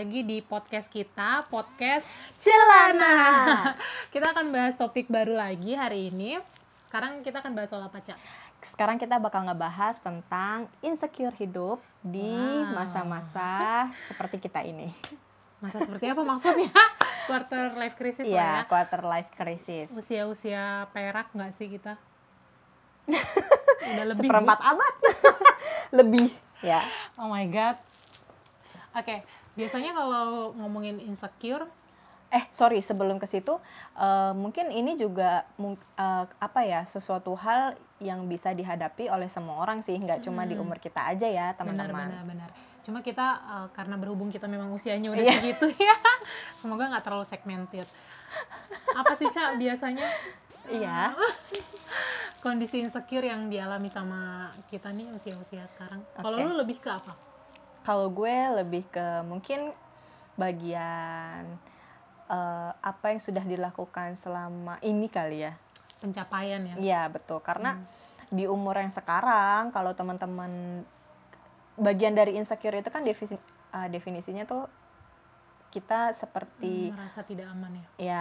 lagi di podcast kita, podcast Celana. kita akan bahas topik baru lagi hari ini. Sekarang kita akan bahas soal apa, Cak? Sekarang kita bakal ngebahas tentang insecure hidup di Wow. masa-masa seperti kita ini. Masa seperti apa maksudnya? Quarter life crisis lah ya. Iya, quarter life crisis. Usia-usia perak nggak sih kita? Udah lebih. Seperempat abad. Lebih, ya. Oh my god. Oke, biasanya kalau ngomongin insecure, Eh, sorry, sebelum ke situ, eh, mungkin ini juga eh, apa ya, sesuatu hal yang bisa dihadapi oleh semua orang sih, nggak cuma di umur kita aja ya, teman-teman. benar benar. Cuma kita uh, karena berhubung kita memang usianya udah Iya. segitu ya, semoga nggak terlalu segmented. Apa sih Cak biasanya Iya. kondisi insecure yang dialami sama kita nih usia-usia sekarang? Kalau Oke. lu lebih ke apa? Kalau gue lebih ke mungkin bagian eh, apa yang sudah dilakukan selama ini kali ya. Pencapaian ya. Iya betul karena di umur yang sekarang kalau teman-teman bagian dari insecure itu kan definisi, eh, definisinya tuh kita seperti merasa tidak aman ya. ya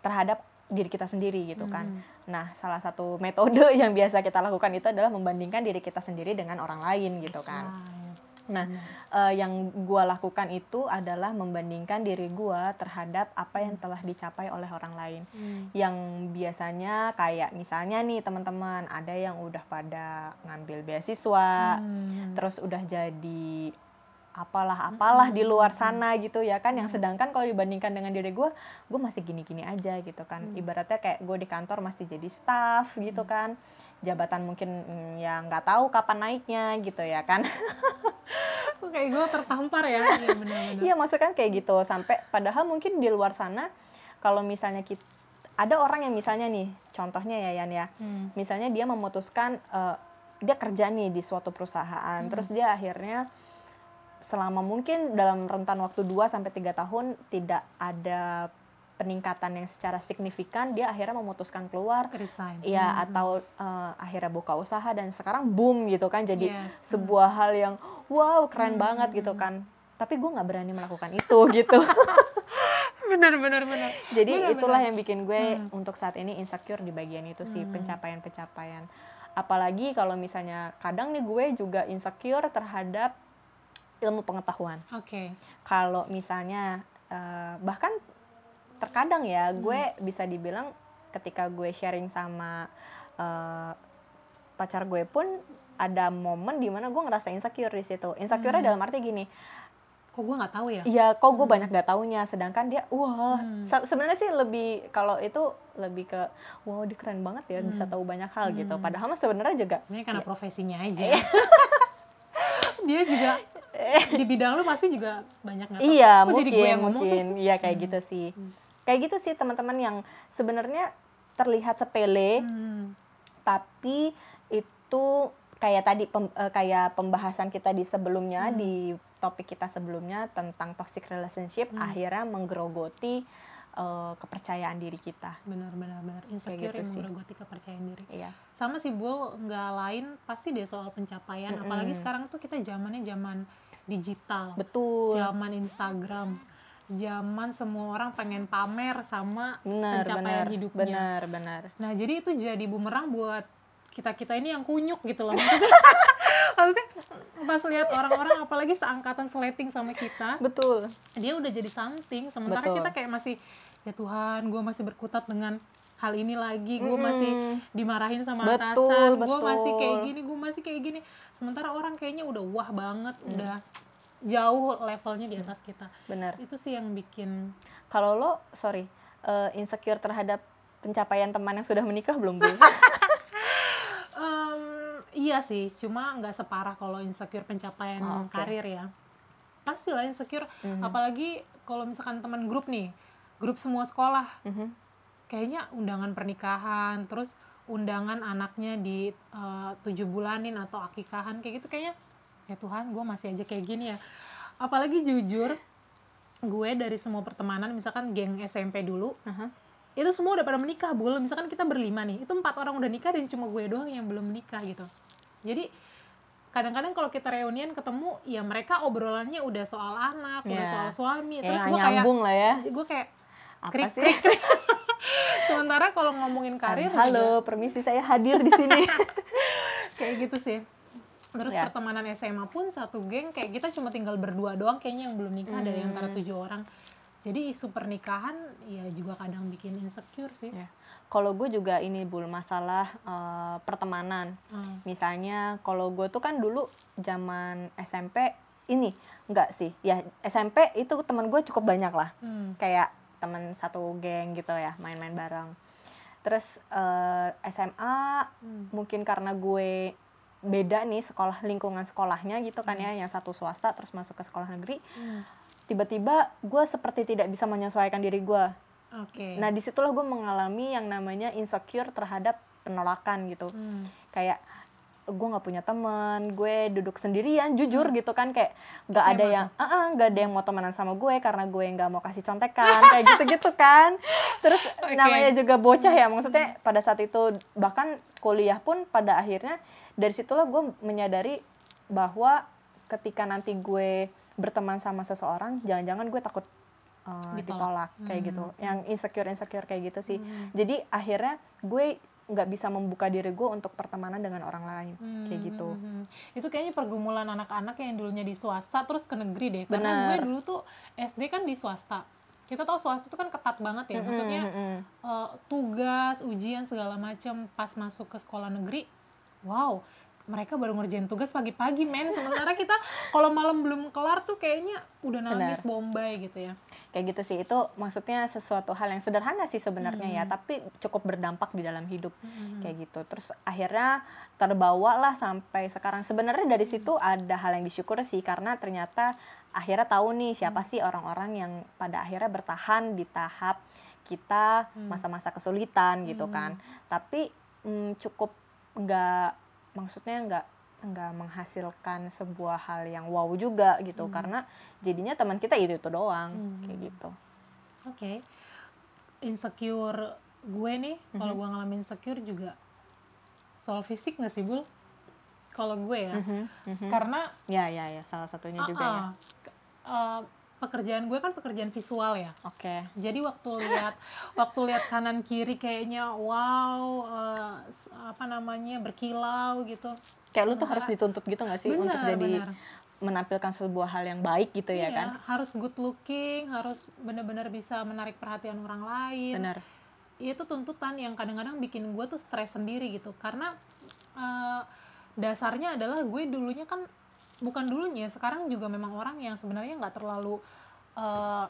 terhadap diri kita sendiri gitu kan. Hmm. Nah salah satu metode yang biasa kita lakukan itu adalah membandingkan diri kita sendiri dengan orang lain gitu That's kan. right. Nah, Benar. eh, yang gua lakukan itu adalah membandingkan diri gua terhadap apa yang telah dicapai oleh orang lain. Hmm. Yang biasanya kayak misalnya nih teman-teman, ada yang udah pada ngambil beasiswa, Hmm. terus udah jadi apalah apalah di luar sana gitu ya kan. Yang sedangkan kalau dibandingkan dengan diri gua gue masih gini-gini aja gitu kan. Ibaratnya kayak gue di kantor masih jadi staff gitu kan. Jabatan mungkin mm, ya nggak tahu kapan naiknya gitu ya kan kayak gue tertampar ya. Iya benar-benar. Iya maksudnya kan kayak gitu sampai padahal mungkin di luar sana kalau misalnya kita ada orang yang misalnya nih contohnya ya Yan ya Hmm. misalnya dia memutuskan eh, dia kerja nih di suatu perusahaan terus dia akhirnya selama mungkin dalam rentan waktu 2 sampai tiga tahun tidak ada peningkatan yang secara signifikan dia akhirnya memutuskan keluar Resign. ya Hmm. atau eh, akhirnya buka usaha dan sekarang boom gitu kan jadi Yes. sebuah hal yang wow keren banget gitu kan. Tapi gue nggak berani melakukan itu gitu. Benar benar benar. jadi Benar, itulah benar. yang bikin gue untuk saat ini insecure di bagian itu sih pencapaian-pencapaian. Apalagi kalau misalnya kadang nih gue juga insecure terhadap ilmu pengetahuan. Oke. kalau misalnya eh, bahkan terkadang ya gue bisa dibilang ketika gue sharing sama eh, pacar gue pun ada momen di mana gue ngerasa insecure di situ insecure dalam arti gini Kok gue nggak tahu ya? Iya, kok gue banyak gak taunya, sedangkan dia, wah, Hmm. se- sebenarnya sih lebih kalau itu lebih ke, wow, dia keren banget ya, Hmm. bisa tahu banyak hal gitu. Padahal mah sebenarnya juga, Ini karena profesinya aja. Iya. Dia juga di bidang lu pasti juga banyak nggak iya Kok mungkin, jadi gue yang ngomong sih? mungkin, iya kayak gitu sih, kayak gitu sih teman-teman yang sebenarnya terlihat sepele, Hmm. tapi itu kayak tadi pem- eh, kayak pembahasan kita di sebelumnya Hmm. di topik kita sebelumnya tentang toxic relationship Hmm. akhirnya menggerogoti eh, kepercayaan diri kita. Benar benar benar. Insecure gitu yang sih. menggerogoti kepercayaan diri. Iya. Sama sih Bu, nggak lain pasti deh soal pencapaian. Apalagi sekarang tuh kita zamannya zaman digital. Betul. Zaman Instagram. Zaman semua orang pengen pamer sama Benar, pencapaian benar, hidupnya. benar, benar. Nah, jadi itu jadi bumerang buat kita-kita ini yang kunyuk gitu loh. Maksudnya, maksudnya pas lihat orang-orang apalagi seangkatan seleting sama kita, Betul. dia udah jadi something, sementara Betul. kita kayak masih ya Tuhan, gue masih berkutat dengan hal ini lagi, gue masih dimarahin sama Betul, atasan, gue masih kayak gini, gue masih kayak gini. Sementara orang kayaknya udah wah banget, udah jauh levelnya di atas kita. Benar. Itu sih yang bikin Kalau lo, sorry, eh, insecure terhadap pencapaian teman yang sudah menikah belum, Bu? Iya sih, cuma nggak separah kalau insecure pencapaian Oh, oke. karir ya. Pastilah insecure, apalagi kalau misalkan teman grup nih, grup semua sekolah, Mhm. kayaknya undangan pernikahan, terus undangan anaknya di eh, tujuh bulanin atau akikahan kayak gitu kayaknya, ya Tuhan, gue masih aja kayak gini ya. Apalagi jujur, gue dari semua pertemanan, misalkan geng SMP dulu, Aha. itu semua udah pada menikah bul misalkan kita berlima nih itu empat orang udah nikah dan cuma gue doang yang belum menikah gitu jadi kadang-kadang kalau kita reunian ketemu ya mereka obrolannya udah soal anak udah Iya. soal suami Kayak terus gue kayak nyambung lah ya. Gue kayak apa krik sih? krik krik. Sementara kalau ngomongin karir juga halo permisi saya hadir di sini. Kayak gitu sih. Terus Ya. pertemanan SMA pun satu geng kayak kita cuma tinggal berdua doang kayaknya yang belum nikah dari Hmm. antara tujuh orang jadi isu pernikahan ya juga kadang bikin insecure sih Ya. kalau gue juga ini bul masalah eh, pertemanan Hmm. misalnya kalau gue tuh kan dulu zaman SMP ini enggak sih ya SMP itu teman gue cukup banyak lah Hmm. kayak teman satu geng gitu ya main-main bareng terus eh, SMA Hmm. mungkin karena gue beda nih sekolah lingkungan sekolahnya gitu kan ya yang satu swasta terus masuk ke sekolah negeri Hmm. Tiba-tiba gue seperti tidak bisa menyesuaikan diri gue oke. Nah di situlah gue mengalami yang namanya insecure terhadap penolakan gitu. Hmm. kayak gue nggak punya teman gue duduk sendirian jujur gitu kan kayak nggak ada yang ah ah, nggak ada yang mau temenan sama gue karena gue nggak mau kasih contekan kayak gitu gitu kan. Terus Oke. namanya juga bocah ya maksudnya pada saat itu bahkan kuliah pun pada akhirnya dari situlah gue menyadari bahwa ketika nanti gue berteman sama seseorang jangan-jangan gue takut uh, Ditolak. ditolak kayak Hmm. gitu yang insecure insecure kayak gitu sih Hmm. jadi akhirnya gue nggak bisa membuka diri gue untuk pertemanan dengan orang lain kayak Hmm, gitu hmm, hmm. Itu kayaknya pergumulan anak-anak yang dulunya di swasta terus ke negeri deh. Karena gue Benar. dulu tuh SD kan di swasta. Kita tahu swasta itu kan ketat banget ya. Maksudnya Mm, mm, mm. eh, tugas, ujian segala macam pas masuk ke sekolah negeri. Wow, mereka baru ngerjain tugas pagi-pagi men. Sementara kita kalau malam belum kelar tuh kayaknya udah nangis bombay gitu ya. kayak gitu sih itu maksudnya sesuatu hal yang sederhana sih sebenarnya Hmm. ya tapi cukup berdampak di dalam hidup kayak gitu terus akhirnya terbawa lah sampai sekarang sebenarnya dari situ ada hal yang disyukuri sih karena ternyata akhirnya tahu nih siapa Hmm. sih orang-orang yang pada akhirnya bertahan di tahap kita Hmm. masa-masa kesulitan gitu kan tapi mm, cukup nggak maksudnya nggak nggak menghasilkan sebuah hal yang wow juga gitu karena jadinya teman kita itu itu doang Hmm. kayak gitu Oke. Insecure gue nih, kalau Mhm. gue ngalamin insecure juga soal fisik gak sih, Bul? Kalau gue ya. Mhm, mhm. Karena ya ya ya salah satunya juga ya eh, pekerjaan gue kan pekerjaan visual ya. oke Jadi waktu lihat waktu lihat kanan kiri kayaknya wow s- apa namanya berkilau gitu. kayak lu tuh harus dituntut gitu gak sih untuk Benar, jadi benar. menampilkan sebuah hal yang baik gitu ya Iya, kan harus good looking, harus benar-benar bisa menarik perhatian orang lain. benar itu tuntutan yang kadang-kadang bikin gue tuh stres sendiri gitu karena eh, dasarnya adalah gue dulunya kan bukan dulunya sekarang juga memang orang yang sebenarnya nggak terlalu eh,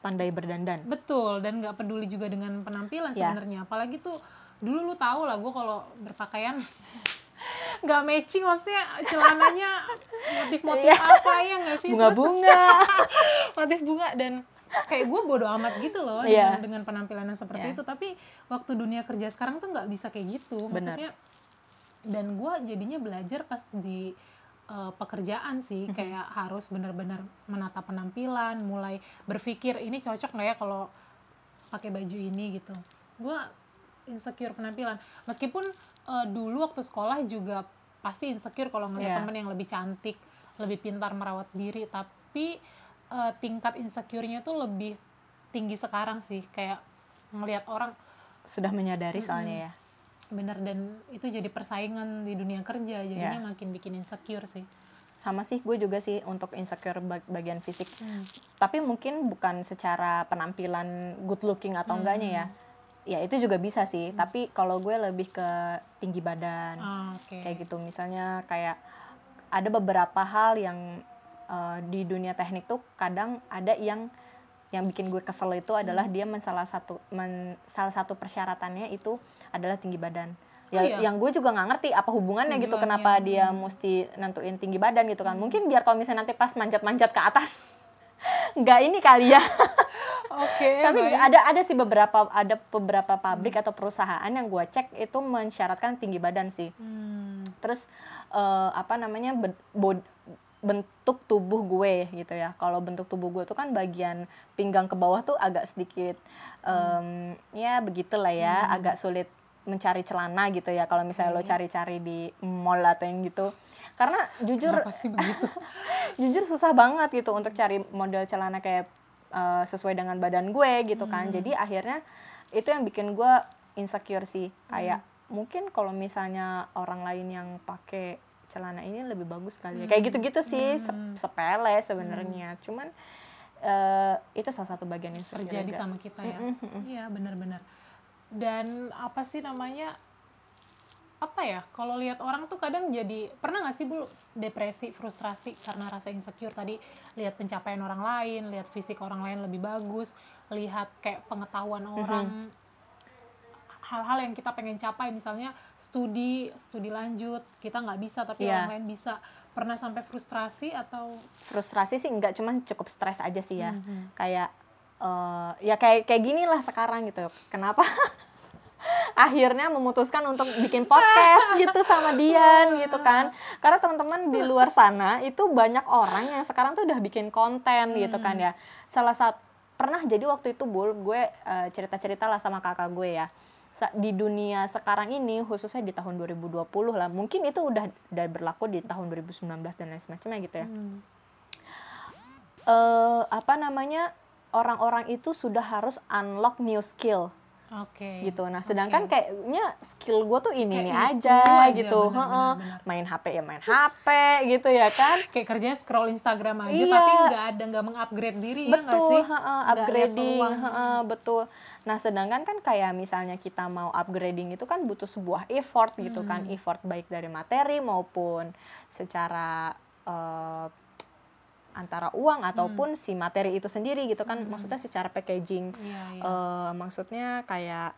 pandai berdandan betul dan nggak peduli juga dengan penampilan Ya. sebenarnya apalagi tuh dulu lu tahu lah gue kalau berpakaian nggak matching maksudnya celananya motif-motif Iya. apa ya nggak sih bunga-bunga motif bunga dan kayak gue bodo amat gitu loh Iya. dengan, dengan penampilan yang seperti Iya. itu tapi waktu dunia kerja sekarang tuh nggak bisa kayak gitu maksudnya dan gue jadinya belajar pas di uh, pekerjaan sih Mhm. kayak harus benar-benar menata penampilan mulai berpikir ini cocok nggak ya kalau pakai baju ini gitu gue insecure penampilan meskipun uh, dulu waktu sekolah juga pasti insecure kalau ngeliat Iya. temen yang lebih cantik lebih pintar merawat diri tapi uh, tingkat insecure-nya tuh lebih tinggi sekarang sih kayak ngelihat orang sudah menyadari soalnya ya bener dan itu jadi persaingan di dunia kerja jadinya makin bikin insecure sih. Sama sih gue juga sih untuk insecure bag- bagian fisik. Hmm. tapi mungkin bukan secara penampilan good looking atau enggaknya ya. Ya itu juga bisa sih. Tapi kalau gue lebih ke tinggi badan. Ah, oke. Kayak gitu. Misalnya kayak ada beberapa hal yang eh, di dunia teknik tuh kadang ada yang yang bikin gue kesel itu adalah dia men salah satu men- salah satu persyaratannya itu adalah tinggi badan ya Oh, iya? yang gue juga nggak ngerti apa hubungannya gitu kenapa dia hmm. mesti nentuin tinggi badan gitu kan mungkin biar kalau misalnya nanti pas manjat-manjat ke atas nggak ini kali ya oke tapi baik. ada ada sih beberapa ada beberapa pabrik atau perusahaan yang gue cek itu mensyaratkan tinggi badan sih Hmm, terus eh, apa namanya bod- bentuk tubuh gue gitu ya. Kalau bentuk tubuh gue tuh kan bagian pinggang ke bawah tuh agak sedikit em, ya begitulah ya agak sulit mencari celana gitu ya kalau misalnya lo Oke. cari-cari di mall atau yang gitu. Karena jujur Kenapa sih begitu? jujur susah banget gitu untuk cari model celana kayak uh, sesuai dengan badan gue gitu kan. Hmm. jadi akhirnya itu yang bikin gue insecure sih. Kayak Hmm. mungkin kalau misalnya orang lain yang pakai celana ini lebih bagus kali ya. Kayak gitu-gitu sih Hmm. sepele sebenarnya. Cuman eh, itu salah satu bagian insecure terjadi juga. sama kita ya? Iya benar-benar. Dan apa sih namanya apa ya kalau lihat orang tuh kadang jadi pernah nggak sih bu depresi frustrasi karena rasa insecure tadi? Lihat pencapaian orang lain lihat fisik orang lain lebih bagus lihat kayak pengetahuan orang hal-hal yang kita pengen capai misalnya studi studi lanjut kita nggak bisa tapi Iya. orang lain bisa. Pernah sampai frustrasi atau? Frustrasi sih enggak cuman cukup stres aja sih ya. Mhm. kayak eh, ya kayak kayak gini lah sekarang gitu. Kenapa? Akhirnya memutuskan untuk bikin podcast gitu sama Dian gitu kan. Karena teman-teman di luar sana itu banyak orang yang sekarang tuh udah bikin konten gitu kan ya. Salah satu pernah jadi waktu itu bul gue eh, cerita-cerita lah sama kakak gue ya di dunia sekarang ini khususnya di tahun 2020 lah mungkin itu udah udah berlaku di tahun 2019 dan lain semacamnya gitu ya Hmm. eh apa namanya orang-orang itu sudah harus unlock new skill oke gitu. Nah, sedangkan Oke. kayaknya skill gue tuh ini nih aja, aja, gitu. benar, Heeh. benar, benar. Main HP ya main HP gitu ya kan. kayak kerjanya scroll Instagram aja Iya. tapi nggak ada nggak mengupgrade diri ya nggak betul, sih lihat upgrading, peluang. heeh, betul. Nah, sedangkan kan kayak misalnya kita mau upgrading itu kan butuh sebuah effort gitu kan, Hmm. effort baik dari materi maupun secara eh, antara uang ataupun si materi itu sendiri gitu kan. Maksudnya secara packaging Hmm. Iya, iya. eh, maksudnya kayak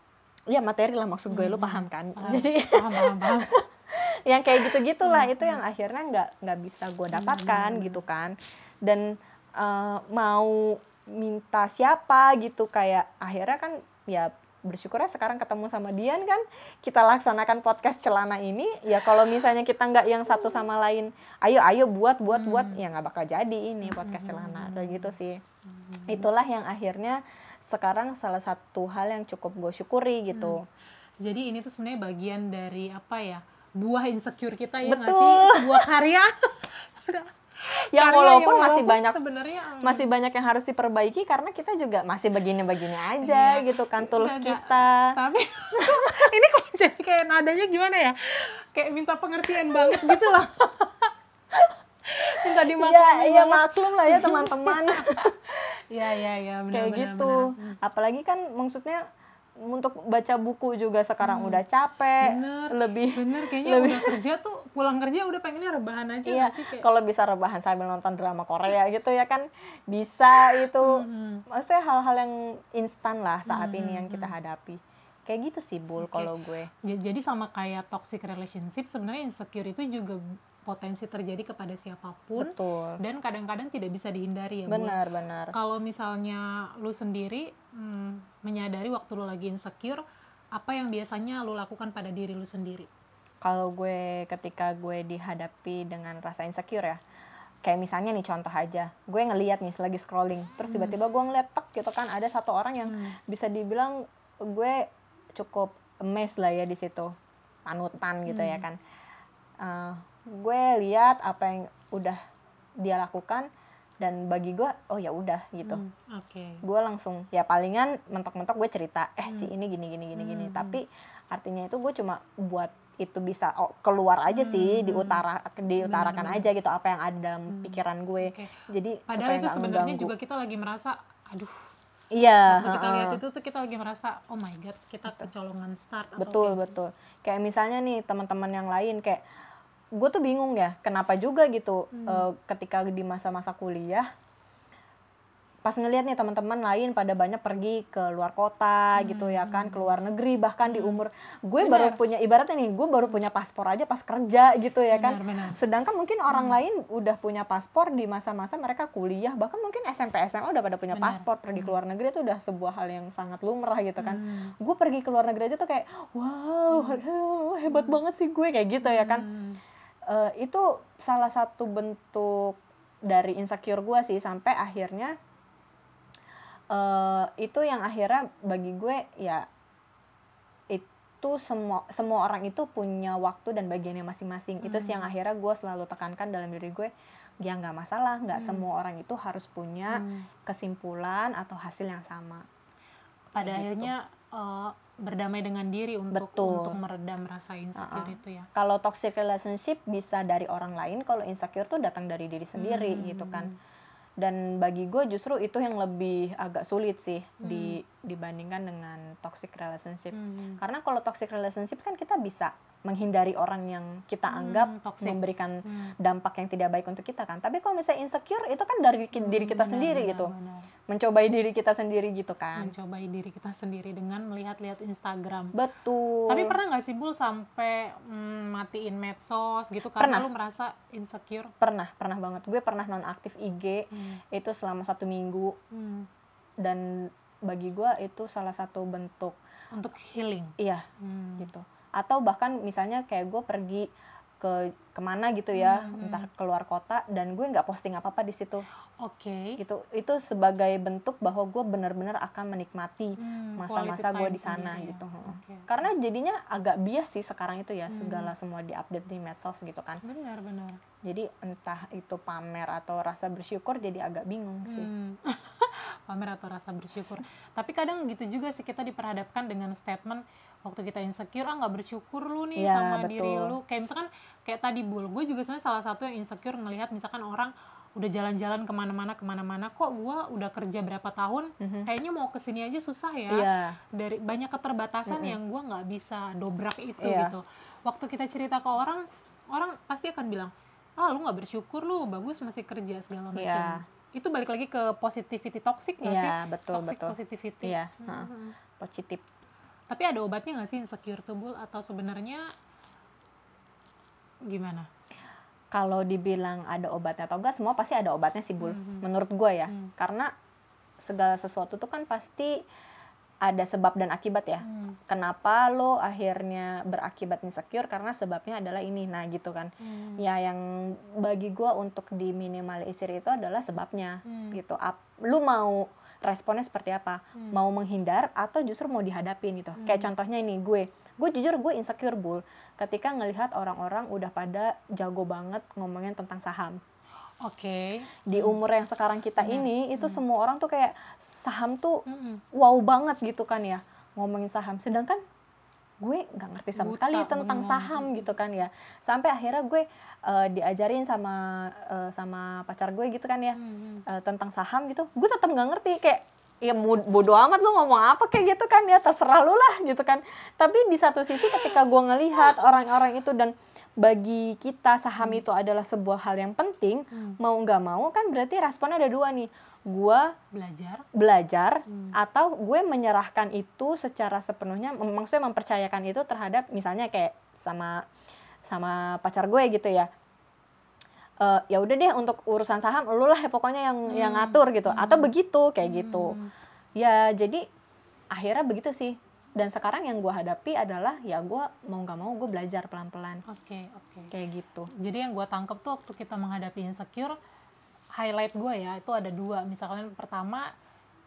ya materi lah maksud gue lu paham kan Paham, jadi paham, paham, paham. yang kayak gitu gitulah Hmm, itu yang akhirnya nggak nggak bisa gue dapatkan gitu kan dan eh, mau minta siapa gitu kayak akhirnya kan ya bersyukurnya sekarang ketemu sama Dian kan kita laksanakan podcast celana ini. Ya kalau misalnya kita nggak yang satu sama lain ayo ayo buat buat buat Hmm. ya nggak bakal jadi ini podcast celana kayak gitu sih. Itulah yang akhirnya sekarang salah satu hal yang cukup gue syukuri gitu. Jadi ini tuh sebenarnya bagian dari apa ya buah insecure kita ya sih? Betul. sebuah karya yang Karya walaupun masih walaupun banyak sebenarnya mm, masih banyak yang harus diperbaiki karena kita juga masih begini-begini aja Iya. gitu kan tools nggak- kita tapi ini kok jadi kayak nadanya gimana ya kayak minta pengertian banget gitu loh minta Iya, dimaklumi iya banget. maklum lah ya teman-teman Iya iya iya benar kayak benar, gitu. benar. Apalagi kan maksudnya untuk baca buku juga sekarang udah capek, Hmm. Bener. lebih Bener kayaknya udah kerja tuh pulang kerja udah pengennya rebahan aja iya sih kayak kalau bisa rebahan sambil nonton drama Korea gitu ya kan bisa itu. Mhm. Maksudnya hal-hal yang instan lah saat Hmm, ini yang kita hadapi. Kayak gitu sih Bul kalau gue. Ja- jadi sama kayak toxic relationship sebenarnya insecure itu juga potensi terjadi kepada siapa pun Betul. dan kadang-kadang tidak bisa dihindari ya Bu. Benar, benar. kalau misalnya lu sendiri hmm, menyadari waktu lu lagi insecure apa yang biasanya lu lakukan pada diri lu sendiri kalau gue ketika gue dihadapi dengan rasa insecure ya kayak misalnya nih contoh aja gue ngeliat nih lagi scrolling terus tiba-tiba gue ngeliat tek gitu kan ada satu orang yang Hmm. bisa dibilang gue cukup amazed lah ya di situ panutan gitu ya kan Eh, gue lihat apa yang udah dia lakukan dan bagi gue oh ya udah gitu. Hmm, oke. Gue langsung ya palingan mentok-mentok gue cerita eh si ini gini gini gini gini. Hmm. tapi artinya itu gue cuma buat itu bisa oh, keluar aja sih Hmm. diutara diutarakan aja gitu apa yang ada dalam pikiran gue. Oke. jadi padahal itu sebenarnya juga kita lagi merasa aduh. Iya waktu kita ha-ha. lihat itu tuh kita lagi merasa oh my god kita kecolongan start atau betul kayak- betul. Kayak misalnya nih teman-teman yang lain kayak gue tuh bingung ya kenapa juga gitu Hmm. eh, ketika di masa-masa kuliah pas ngelihat nih teman-teman lain pada banyak pergi ke luar kota gitu ya kan ke luar negeri bahkan di umur gue baru Hmm. Benar. punya ibaratnya nih gue baru punya paspor aja pas kerja gitu ya kan Benar, benar. sedangkan mungkin orang Hmm. lain udah punya paspor di masa-masa mereka kuliah bahkan mungkin SMP SMA udah pada punya Benar. paspor pergi ke luar negeri itu udah sebuah hal yang sangat lumrah gitu kan Hmm. gue pergi ke luar negeri aja tuh kayak wow aduh, hebat banget sih gue kayak gitu ya kan Hmm. Eh, itu salah satu bentuk dari insecure gue sih sampai akhirnya eh itu yang akhirnya bagi gue ya itu semua semua orang itu punya waktu dan bagiannya masing-masing. Itu sih yang akhirnya gue selalu tekankan dalam diri gue ya nggak masalah nggak semua orang itu harus punya kesimpulan atau hasil yang sama. Pada Kayak gitu. akhirnya eh, berdamai dengan diri untuk Betul. untuk meredam rasa insecure Uh-uh. itu ya kalau toxic relationship bisa dari orang lain kalau insecure tuh datang dari diri sendiri Hmm. gitu kan dan bagi gue justru itu yang lebih agak sulit sih di dibandingkan dengan toxic relationship Hmm. karena kalau toxic relationship kan kita bisa menghindari orang yang kita anggap toxic. memberikan Hmm. dampak yang tidak baik untuk kita kan tapi kalau misalnya insecure itu kan dari ki- diri kita Benar, sendiri benar, gitu benar. mencobai diri kita sendiri gitu kan mencobai diri kita sendiri dengan melihat-lihat Instagram betul Tapi pernah nggak sih Bul sampai mm, matiin medsos gitu karena Pernah. lu merasa insecure? pernah pernah banget gue pernah nonaktif IG Hmm. itu selama satu minggu Hmm. dan bagi gue itu salah satu bentuk Untuk healing. iya Hmm. gitu atau bahkan misalnya kayak gue pergi ke ke mana gitu ya Hmm, entah keluar kota dan gue nggak posting apa apa di situ Oke. gitu itu sebagai bentuk bahwa gue benar-benar akan menikmati Hmm, masa-masa quality gue di sana ya. gitu Oke. karena jadinya agak bias sih sekarang itu ya Hmm. segala semua diupdate di medsos gitu kan Benar, benar. jadi entah itu pamer atau rasa bersyukur jadi agak bingung sih Hmm. Pamer atau rasa bersyukur. Tapi kadang gitu juga sih kita diperhadapkan dengan statement waktu kita insecure ah nggak bersyukur lu nih Iya, sama betul. diri lu. Kayak misalkan kayak tadi bul, gue juga sebenarnya salah satu yang insecure ngelihat misalkan orang udah jalan-jalan ke mana-mana ke mana-mana kok gue udah kerja berapa tahun kayaknya mau ke sini aja susah ya. Iya. dari banyak keterbatasan yang gue nggak bisa dobrak itu Iya. gitu waktu kita cerita ke orang orang pasti akan bilang ah lu nggak bersyukur lu bagus masih kerja segala macam Iya. Itu balik lagi ke positivity toxic nggak sih Iya, betul, toxic betul. positivity Iya, heeh. positif tapi ada obatnya nggak sih insecure tuh Bul? atau sebenarnya gimana kalau dibilang ada obatnya atau enggak semua pasti ada obatnya sih bul Mhm. menurut gue ya Hmm. karena segala sesuatu tuh kan pasti ada sebab dan akibat ya. Hmm. kenapa lo akhirnya berakibat insecure? Karena sebabnya adalah ini. Nah gitu kan. Hmm. ya yang bagi gue untuk diminimalisir itu adalah sebabnya Hmm. gitu. Ap- lu mau responnya seperti apa? Hmm. mau menghindar atau justru mau dihadapin gitu. Kayak contohnya ini gue. Gue jujur gue insecure bul. Ketika ngelihat orang-orang udah pada jago banget ngomongin tentang saham oke di umur yang sekarang kita Benar. ini itu semua orang tuh kayak saham tuh Mm-mm. wow banget gitu kan ya ngomongin saham sedangkan gue nggak ngerti sama Buta, sekali tentang bengong. saham gitu kan ya sampai akhirnya gue eh, diajarin sama eh, sama pacar gue gitu kan ya Hmm. eh, tentang saham gitu gue tetap nggak ngerti kayak ya mod- bodo amat lu ngomong apa kayak gitu kan ya terserah lu lah gitu kan tapi di satu sisi ketika gue ngelihat orang-orang itu dan bagi kita saham itu adalah sebuah hal yang penting Hmm. mau nggak mau kan berarti responnya ada dua nih. Gue belajar. belajar Hmm. atau gue menyerahkan itu secara sepenuhnya maksudnya mempercayakan itu terhadap misalnya kayak sama sama pacar gue gitu ya. Eh, ya udah deh untuk urusan saham lu lah ya pokoknya yang yang ngatur gitu. Atau begitu kayak gitu. Hmm. ya jadi akhirnya begitu sih dan sekarang yang gue hadapi adalah ya gue mau nggak mau gue belajar pelan pelan oke oke. Kayak gitu. Jadi yang gue tangkep tuh waktu kita menghadapi insecure highlight gue ya itu ada dua. Misalkan pertama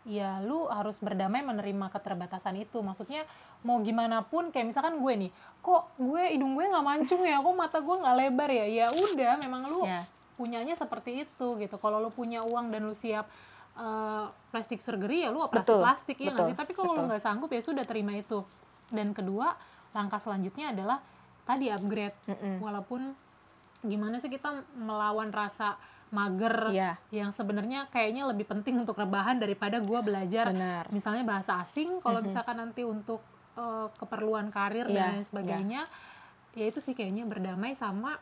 ya lu harus berdamai menerima keterbatasan itu. Maksudnya mau gimana pun kayak misalkan gue nih kok gue hidung gue nggak mancung ya? Kok mata gue nggak lebar ya? Ya udah memang lu ya. punyanya seperti itu gitu. Kalau lu punya uang dan lu siap eh, plastik surgery ya lu operasi Betul, plastik ya nggak sih? Tapi kalau lu nggak sanggup ya sudah terima itu. Dan kedua langkah selanjutnya adalah tadi upgrade. Mm-mm. walaupun gimana sih kita melawan rasa mager Iya. yang sebenarnya kayaknya lebih penting untuk rebahan daripada gue belajar. Benar. Misalnya bahasa asing kalau misalkan nanti untuk eh, keperluan karir Iya, dan lain sebagainya ya itu sih kayaknya berdamai sama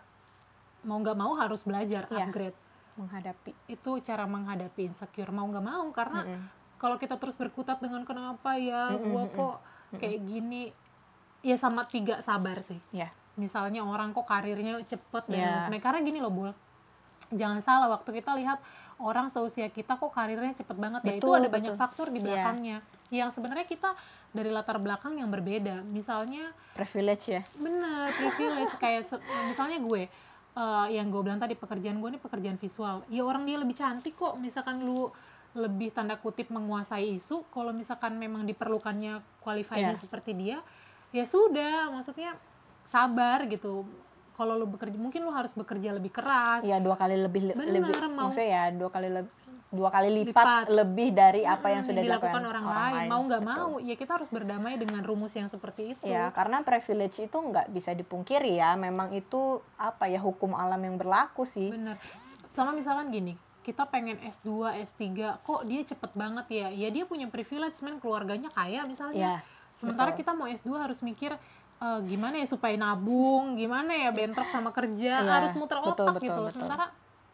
mau nggak mau harus belajar Iya. upgrade menghadapi itu cara menghadapi insecure mau nggak mau karena Mm-mm. kalau kita terus berkutat dengan kenapa ya Mm-mm, gue mm-mm. kok kayak gini ya sama tiga sabar sih ya misalnya orang kok karirnya cepet dan lain sebagainya karena gini loh bul jangan salah waktu kita lihat orang seusia kita kok karirnya cepet banget ya itu Betul, ada banyak betul. faktor di Iya. belakangnya yang sebenarnya kita dari latar belakang yang berbeda misalnya privilege ya bener privilege kayak misalnya gue eh, yang gue bilang tadi pekerjaan gue ini pekerjaan visual. Ya orang dia lebih cantik kok. Misalkan lu lebih tanda kutip menguasai isu kalau misalkan memang diperlukannya qualifiednya Iya. seperti dia ya sudah. Maksudnya sabar gitu. Kalau lu bekerja mungkin lu harus bekerja lebih keras. Iya dua kali lebih Bener, lebih mau- maksudnya ya dua kali lebih dua kali lipat, Lipat. lebih dari apa yang Hmm, sudah dilakukan orang, lain. mau nggak Betul. mau ya kita harus berdamai dengan rumus yang seperti itu Ya, karena privilege itu nggak bisa dipungkiri ya. Memang itu apa ya hukum alam yang berlaku sih. bener sama misalkan gini kita pengen S2, S3 kok dia cepet banget ya ya dia punya privilege men keluarganya kaya misalnya Ya, sementara betul. kita mau S2 harus mikir eh, gimana ya supaya nabung gimana ya bentrok sama kerja Iya, harus muter otak betul, gitu loh betul. sementara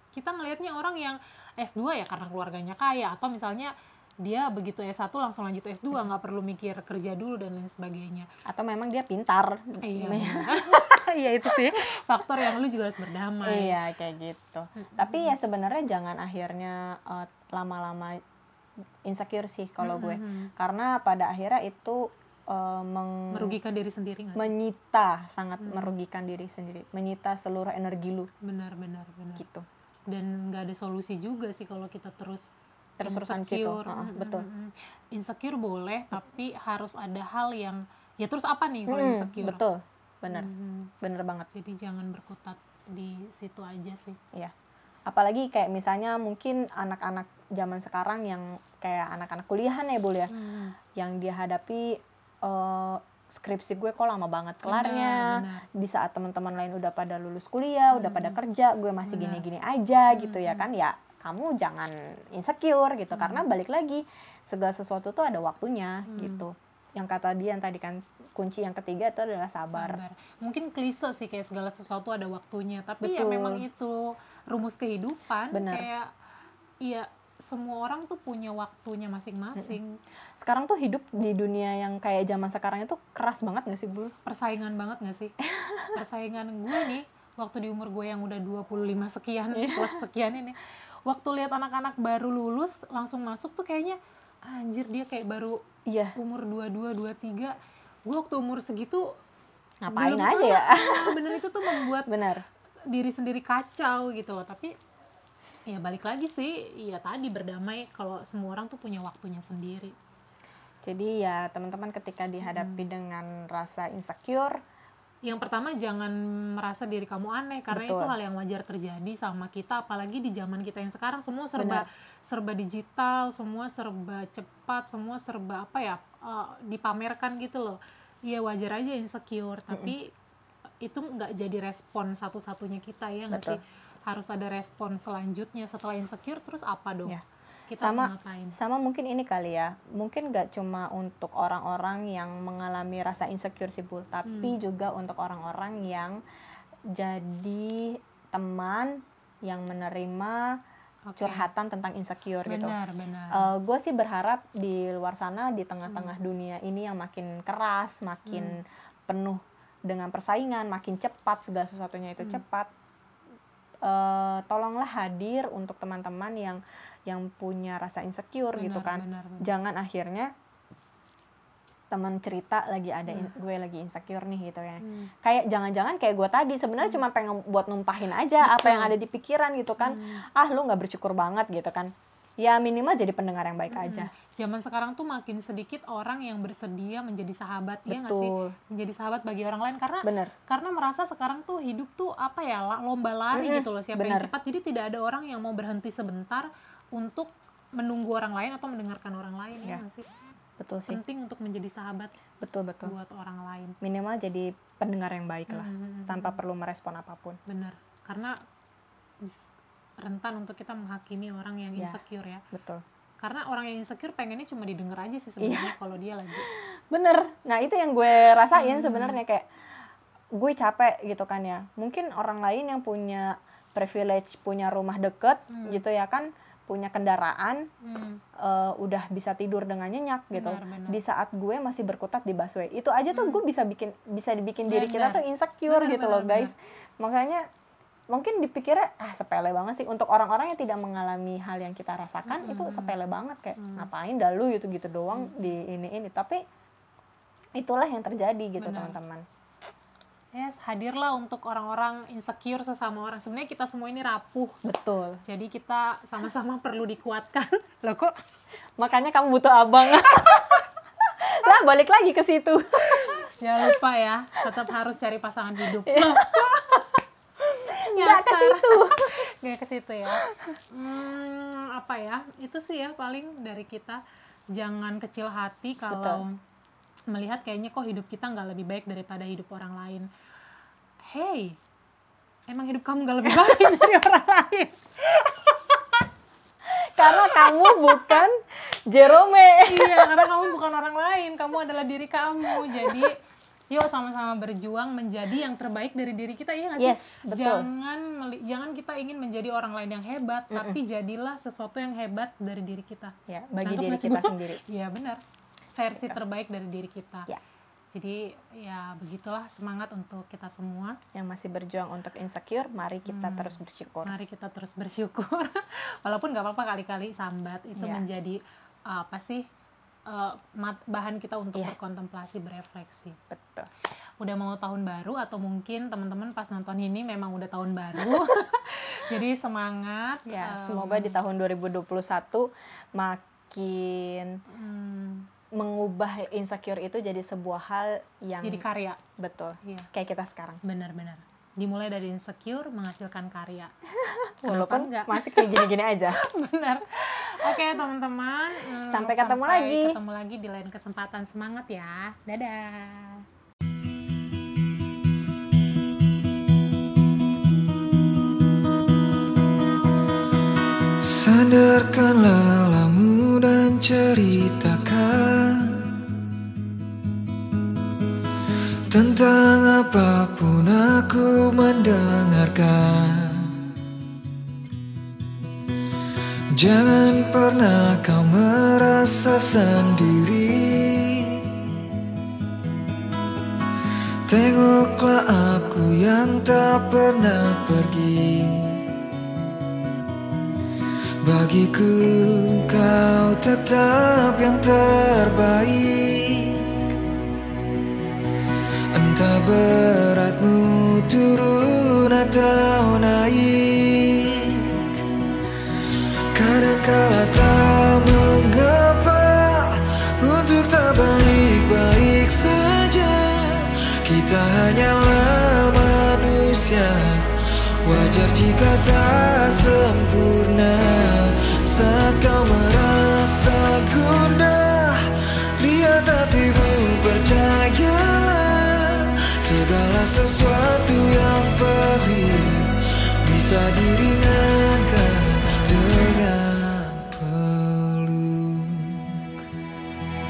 kita ngelihatnya orang yang S2 ya karena keluarganya kaya atau misalnya dia begitu S1 langsung lanjut S2 nggak perlu mikir kerja dulu dan lain sebagainya Atau memang dia pintar. iya iya itu sih faktor yang lu juga harus berdamai Iya kayak gitu. Tapi ya sebenarnya jangan akhirnya eh, lama-lama insecure sih kalau gue. Mhm. Karena pada akhirnya itu eh, meng- merugikan diri sendiri sih? menyita sangat merugikan diri sendiri, menyita seluruh energi lu benar benar benar gitu. Dan nggak ada solusi juga sih kalau kita terus Terus-terusan. Heeh, Mm, betul. insecure boleh tapi harus ada hal yang ya terus apa nih kalau Hmm, insecure betul, benar, Mhm. bener banget. jadi jangan berkutat di situ aja sih Iya. Apalagi kayak misalnya mungkin anak-anak zaman sekarang yang kayak anak-anak kuliahan ya, Bul ya, Hmm, yang dia hadapi eh, skripsi gue kok lama banget kelarnya. benar. Di saat teman-teman lain udah pada lulus kuliah, udah pada kerja, gue masih Benar. gini-gini aja gitu ya kan. Ya, kamu jangan insecure gitu Hmm. karena balik lagi segala sesuatu tuh ada waktunya Hmm. gitu. Yang kata dia yang tadi kan kunci yang ketiga itu adalah sabar. sabar mungkin klise sih kayak segala sesuatu ada waktunya tapi ya Betul. memang itu rumus kehidupan Benar. kayak iya semua orang tuh punya waktunya masing-masing Sekarang tuh hidup di dunia yang kayak zaman sekarang itu keras banget gak sih, Bu? persaingan banget gak sih? persaingan gue nih waktu di umur gue yang udah 25 sekian Iya. plus sekian ini waktu lihat anak-anak baru lulus langsung masuk tuh kayaknya anjir dia kayak baru Iya, umur 22 23 gue waktu umur segitu ngapain aja ya? Ah, bener itu tuh membuat Benar. diri sendiri kacau gitu loh tapi ya balik lagi sih. Ya tadi berdamai kalau semua orang tuh punya waktunya sendiri. Jadi ya teman-teman ketika dihadapi dengan rasa insecure, yang pertama jangan merasa diri kamu aneh karena Betul. itu hal yang wajar terjadi sama kita apalagi di zaman kita yang sekarang. Semua serba serba digital semua serba cepat semua serba apa ya eh, dipamerkan gitu loh. Ya wajar aja insecure tapi itu nggak jadi respon satu-satunya kita ya nggak sih harus ada respon selanjutnya setelah insecure terus apa dong Ya. kita Sama- ngapain sama mungkin ini kali ya, mungkin gak cuma untuk orang-orang yang mengalami rasa insecure sih, Bu, tapi Hmm. juga untuk orang-orang yang jadi teman yang menerima Oke. curhatan tentang insecure gitu. benar benar gue sih berharap di luar sana di tengah-tengah dunia ini yang makin keras, makin penuh dengan persaingan, makin cepat segala sesuatunya itu cepat. Eh, tolonglah hadir untuk teman-teman yang yang punya rasa insecure gitu Benar, kan. benar, benar. Jangan akhirnya teman cerita lagi ada in- gue lagi insecure nih gitu ya. Hmm. Kayak jangan-jangan kayak gue tadi sebenarnya cuma pengen buat numpahin aja apa yang ada di pikiran gitu kan. Hmm. Ah lu nggak bersyukur banget gitu kan. Ya minimal jadi pendengar yang baik aja. Zaman sekarang tuh makin sedikit orang yang bersedia menjadi sahabat ya nggak sih? Betul. Menjadi sahabat bagi orang lain karena Bener. karena merasa sekarang tuh hidup tuh apa ya lomba lari Mm-mm, gitu loh siapa yang benar. cepat jadi tidak ada orang yang mau berhenti sebentar untuk menunggu orang lain atau mendengarkan orang lain ya, Ya. nggak sih? Betul sih. Penting untuk menjadi sahabat Betul betul. buat orang lain. Minimal jadi pendengar yang baik lah. Hmm, Tanpa perlu merespon apa pun. bener karena rentan untuk kita menghakimi orang yang Ya. insecure ya. Betul. Karena orang yang insecure pengennya cuma didengar aja sih Iya. sebenarnya kalau dia lagi Bener. Nah itu yang gue rasain Hmm. sebenarnya kayak gue capek gitu kan ya. Mungkin orang lain yang punya privilege, punya rumah deket Hmm. gitu ya kan, punya kendaraan, hmm, eh, udah bisa tidur dengan nyenyak gitu. Benar, benar. Di saat gue masih berkutat di busway, itu aja tuh gue bisa bikin bisa dibikin diri kita Benar. tuh insecure Benar, gitu benar, loh guys. Makanya mungkin dipikirnya ah sepele banget sih. Untuk orang-orang yang tidak mengalami hal yang kita rasakan itu sepele banget kayak ngapain dah lu gitu gitu doang di ini ini tapi itulah yang terjadi gitu teman-teman. Yes, hadirlah untuk orang-orang insecure sesama orang. Sebenarnya kita semua ini rapuh. betul. Jadi kita sama-sama perlu dikuatkan. Loh kok? Makanya kamu butuh abang. Lah balik lagi ke situ. Jangan lupa ya, tetap harus cari pasangan hidup. Nggak ke situ. Nggak ke situ ya. Hmm, apa ya? Itu sih ya paling dari kita. Jangan kecil hati kalau melihat kayaknya kok hidup kita nggak lebih baik daripada hidup orang lain. Hey, emang hidup kamu nggak lebih baik dari orang lain? Karena kamu bukan Jerome. iya, karena kamu bukan orang lain, kamu adalah diri kamu. Jadi, yuk sama-sama berjuang menjadi yang terbaik dari diri kita, iya nggak sih? Yes, betul. Jangan jangan kita ingin menjadi orang lain yang hebat, tapi jadilah sesuatu yang hebat dari diri kita. Ya, bagi Nangkep diri kita Bu? sendiri. Iya benar. Versi terbaik dari diri kita. Ya. Jadi ya begitulah semangat untuk kita semua. Yang masih berjuang untuk insecure, mari kita Hmm. terus bersyukur. Mari kita terus bersyukur. Walaupun nggak apa-apa kali-kali sambat itu Iya. menjadi uh, apa sih uh, bahan kita untuk Iya. berkontemplasi, berefleksi. Betul. Udah mau tahun baru atau mungkin teman-teman pas nonton ini memang udah tahun baru. Jadi semangat. Ya, um, semoga di tahun 2021 makin hmm, mengubah insecure itu jadi sebuah hal yang jadi karya. betul. Iya, Kayak kita sekarang. benar-benar. Dimulai dari insecure menghasilkan karya. Walaupun enggak? masih kayak gini-gini aja. Benar. Oke, teman-teman. Hmm, Sampai ketemu lagi. ketemu lagi di lain kesempatan. Semangat ya. Dadah. Sandarkanlah lamu dan ceritakan Tentang apa pun aku mendengarkan Jangan pernah kau merasa sendiri. Tengoklah aku yang tak pernah pergi. Bagiku kau tetap yang terbaik. Entah beratmu turun atau Kadangkala tak mengapa Untuk tak baik-baik saja Kita hanyalah manusia. Wajar jika tak sempurna Saat kau merasa gundah. Lihat hatimu percayalah Segala sesuatu yang perih Bisa diringankan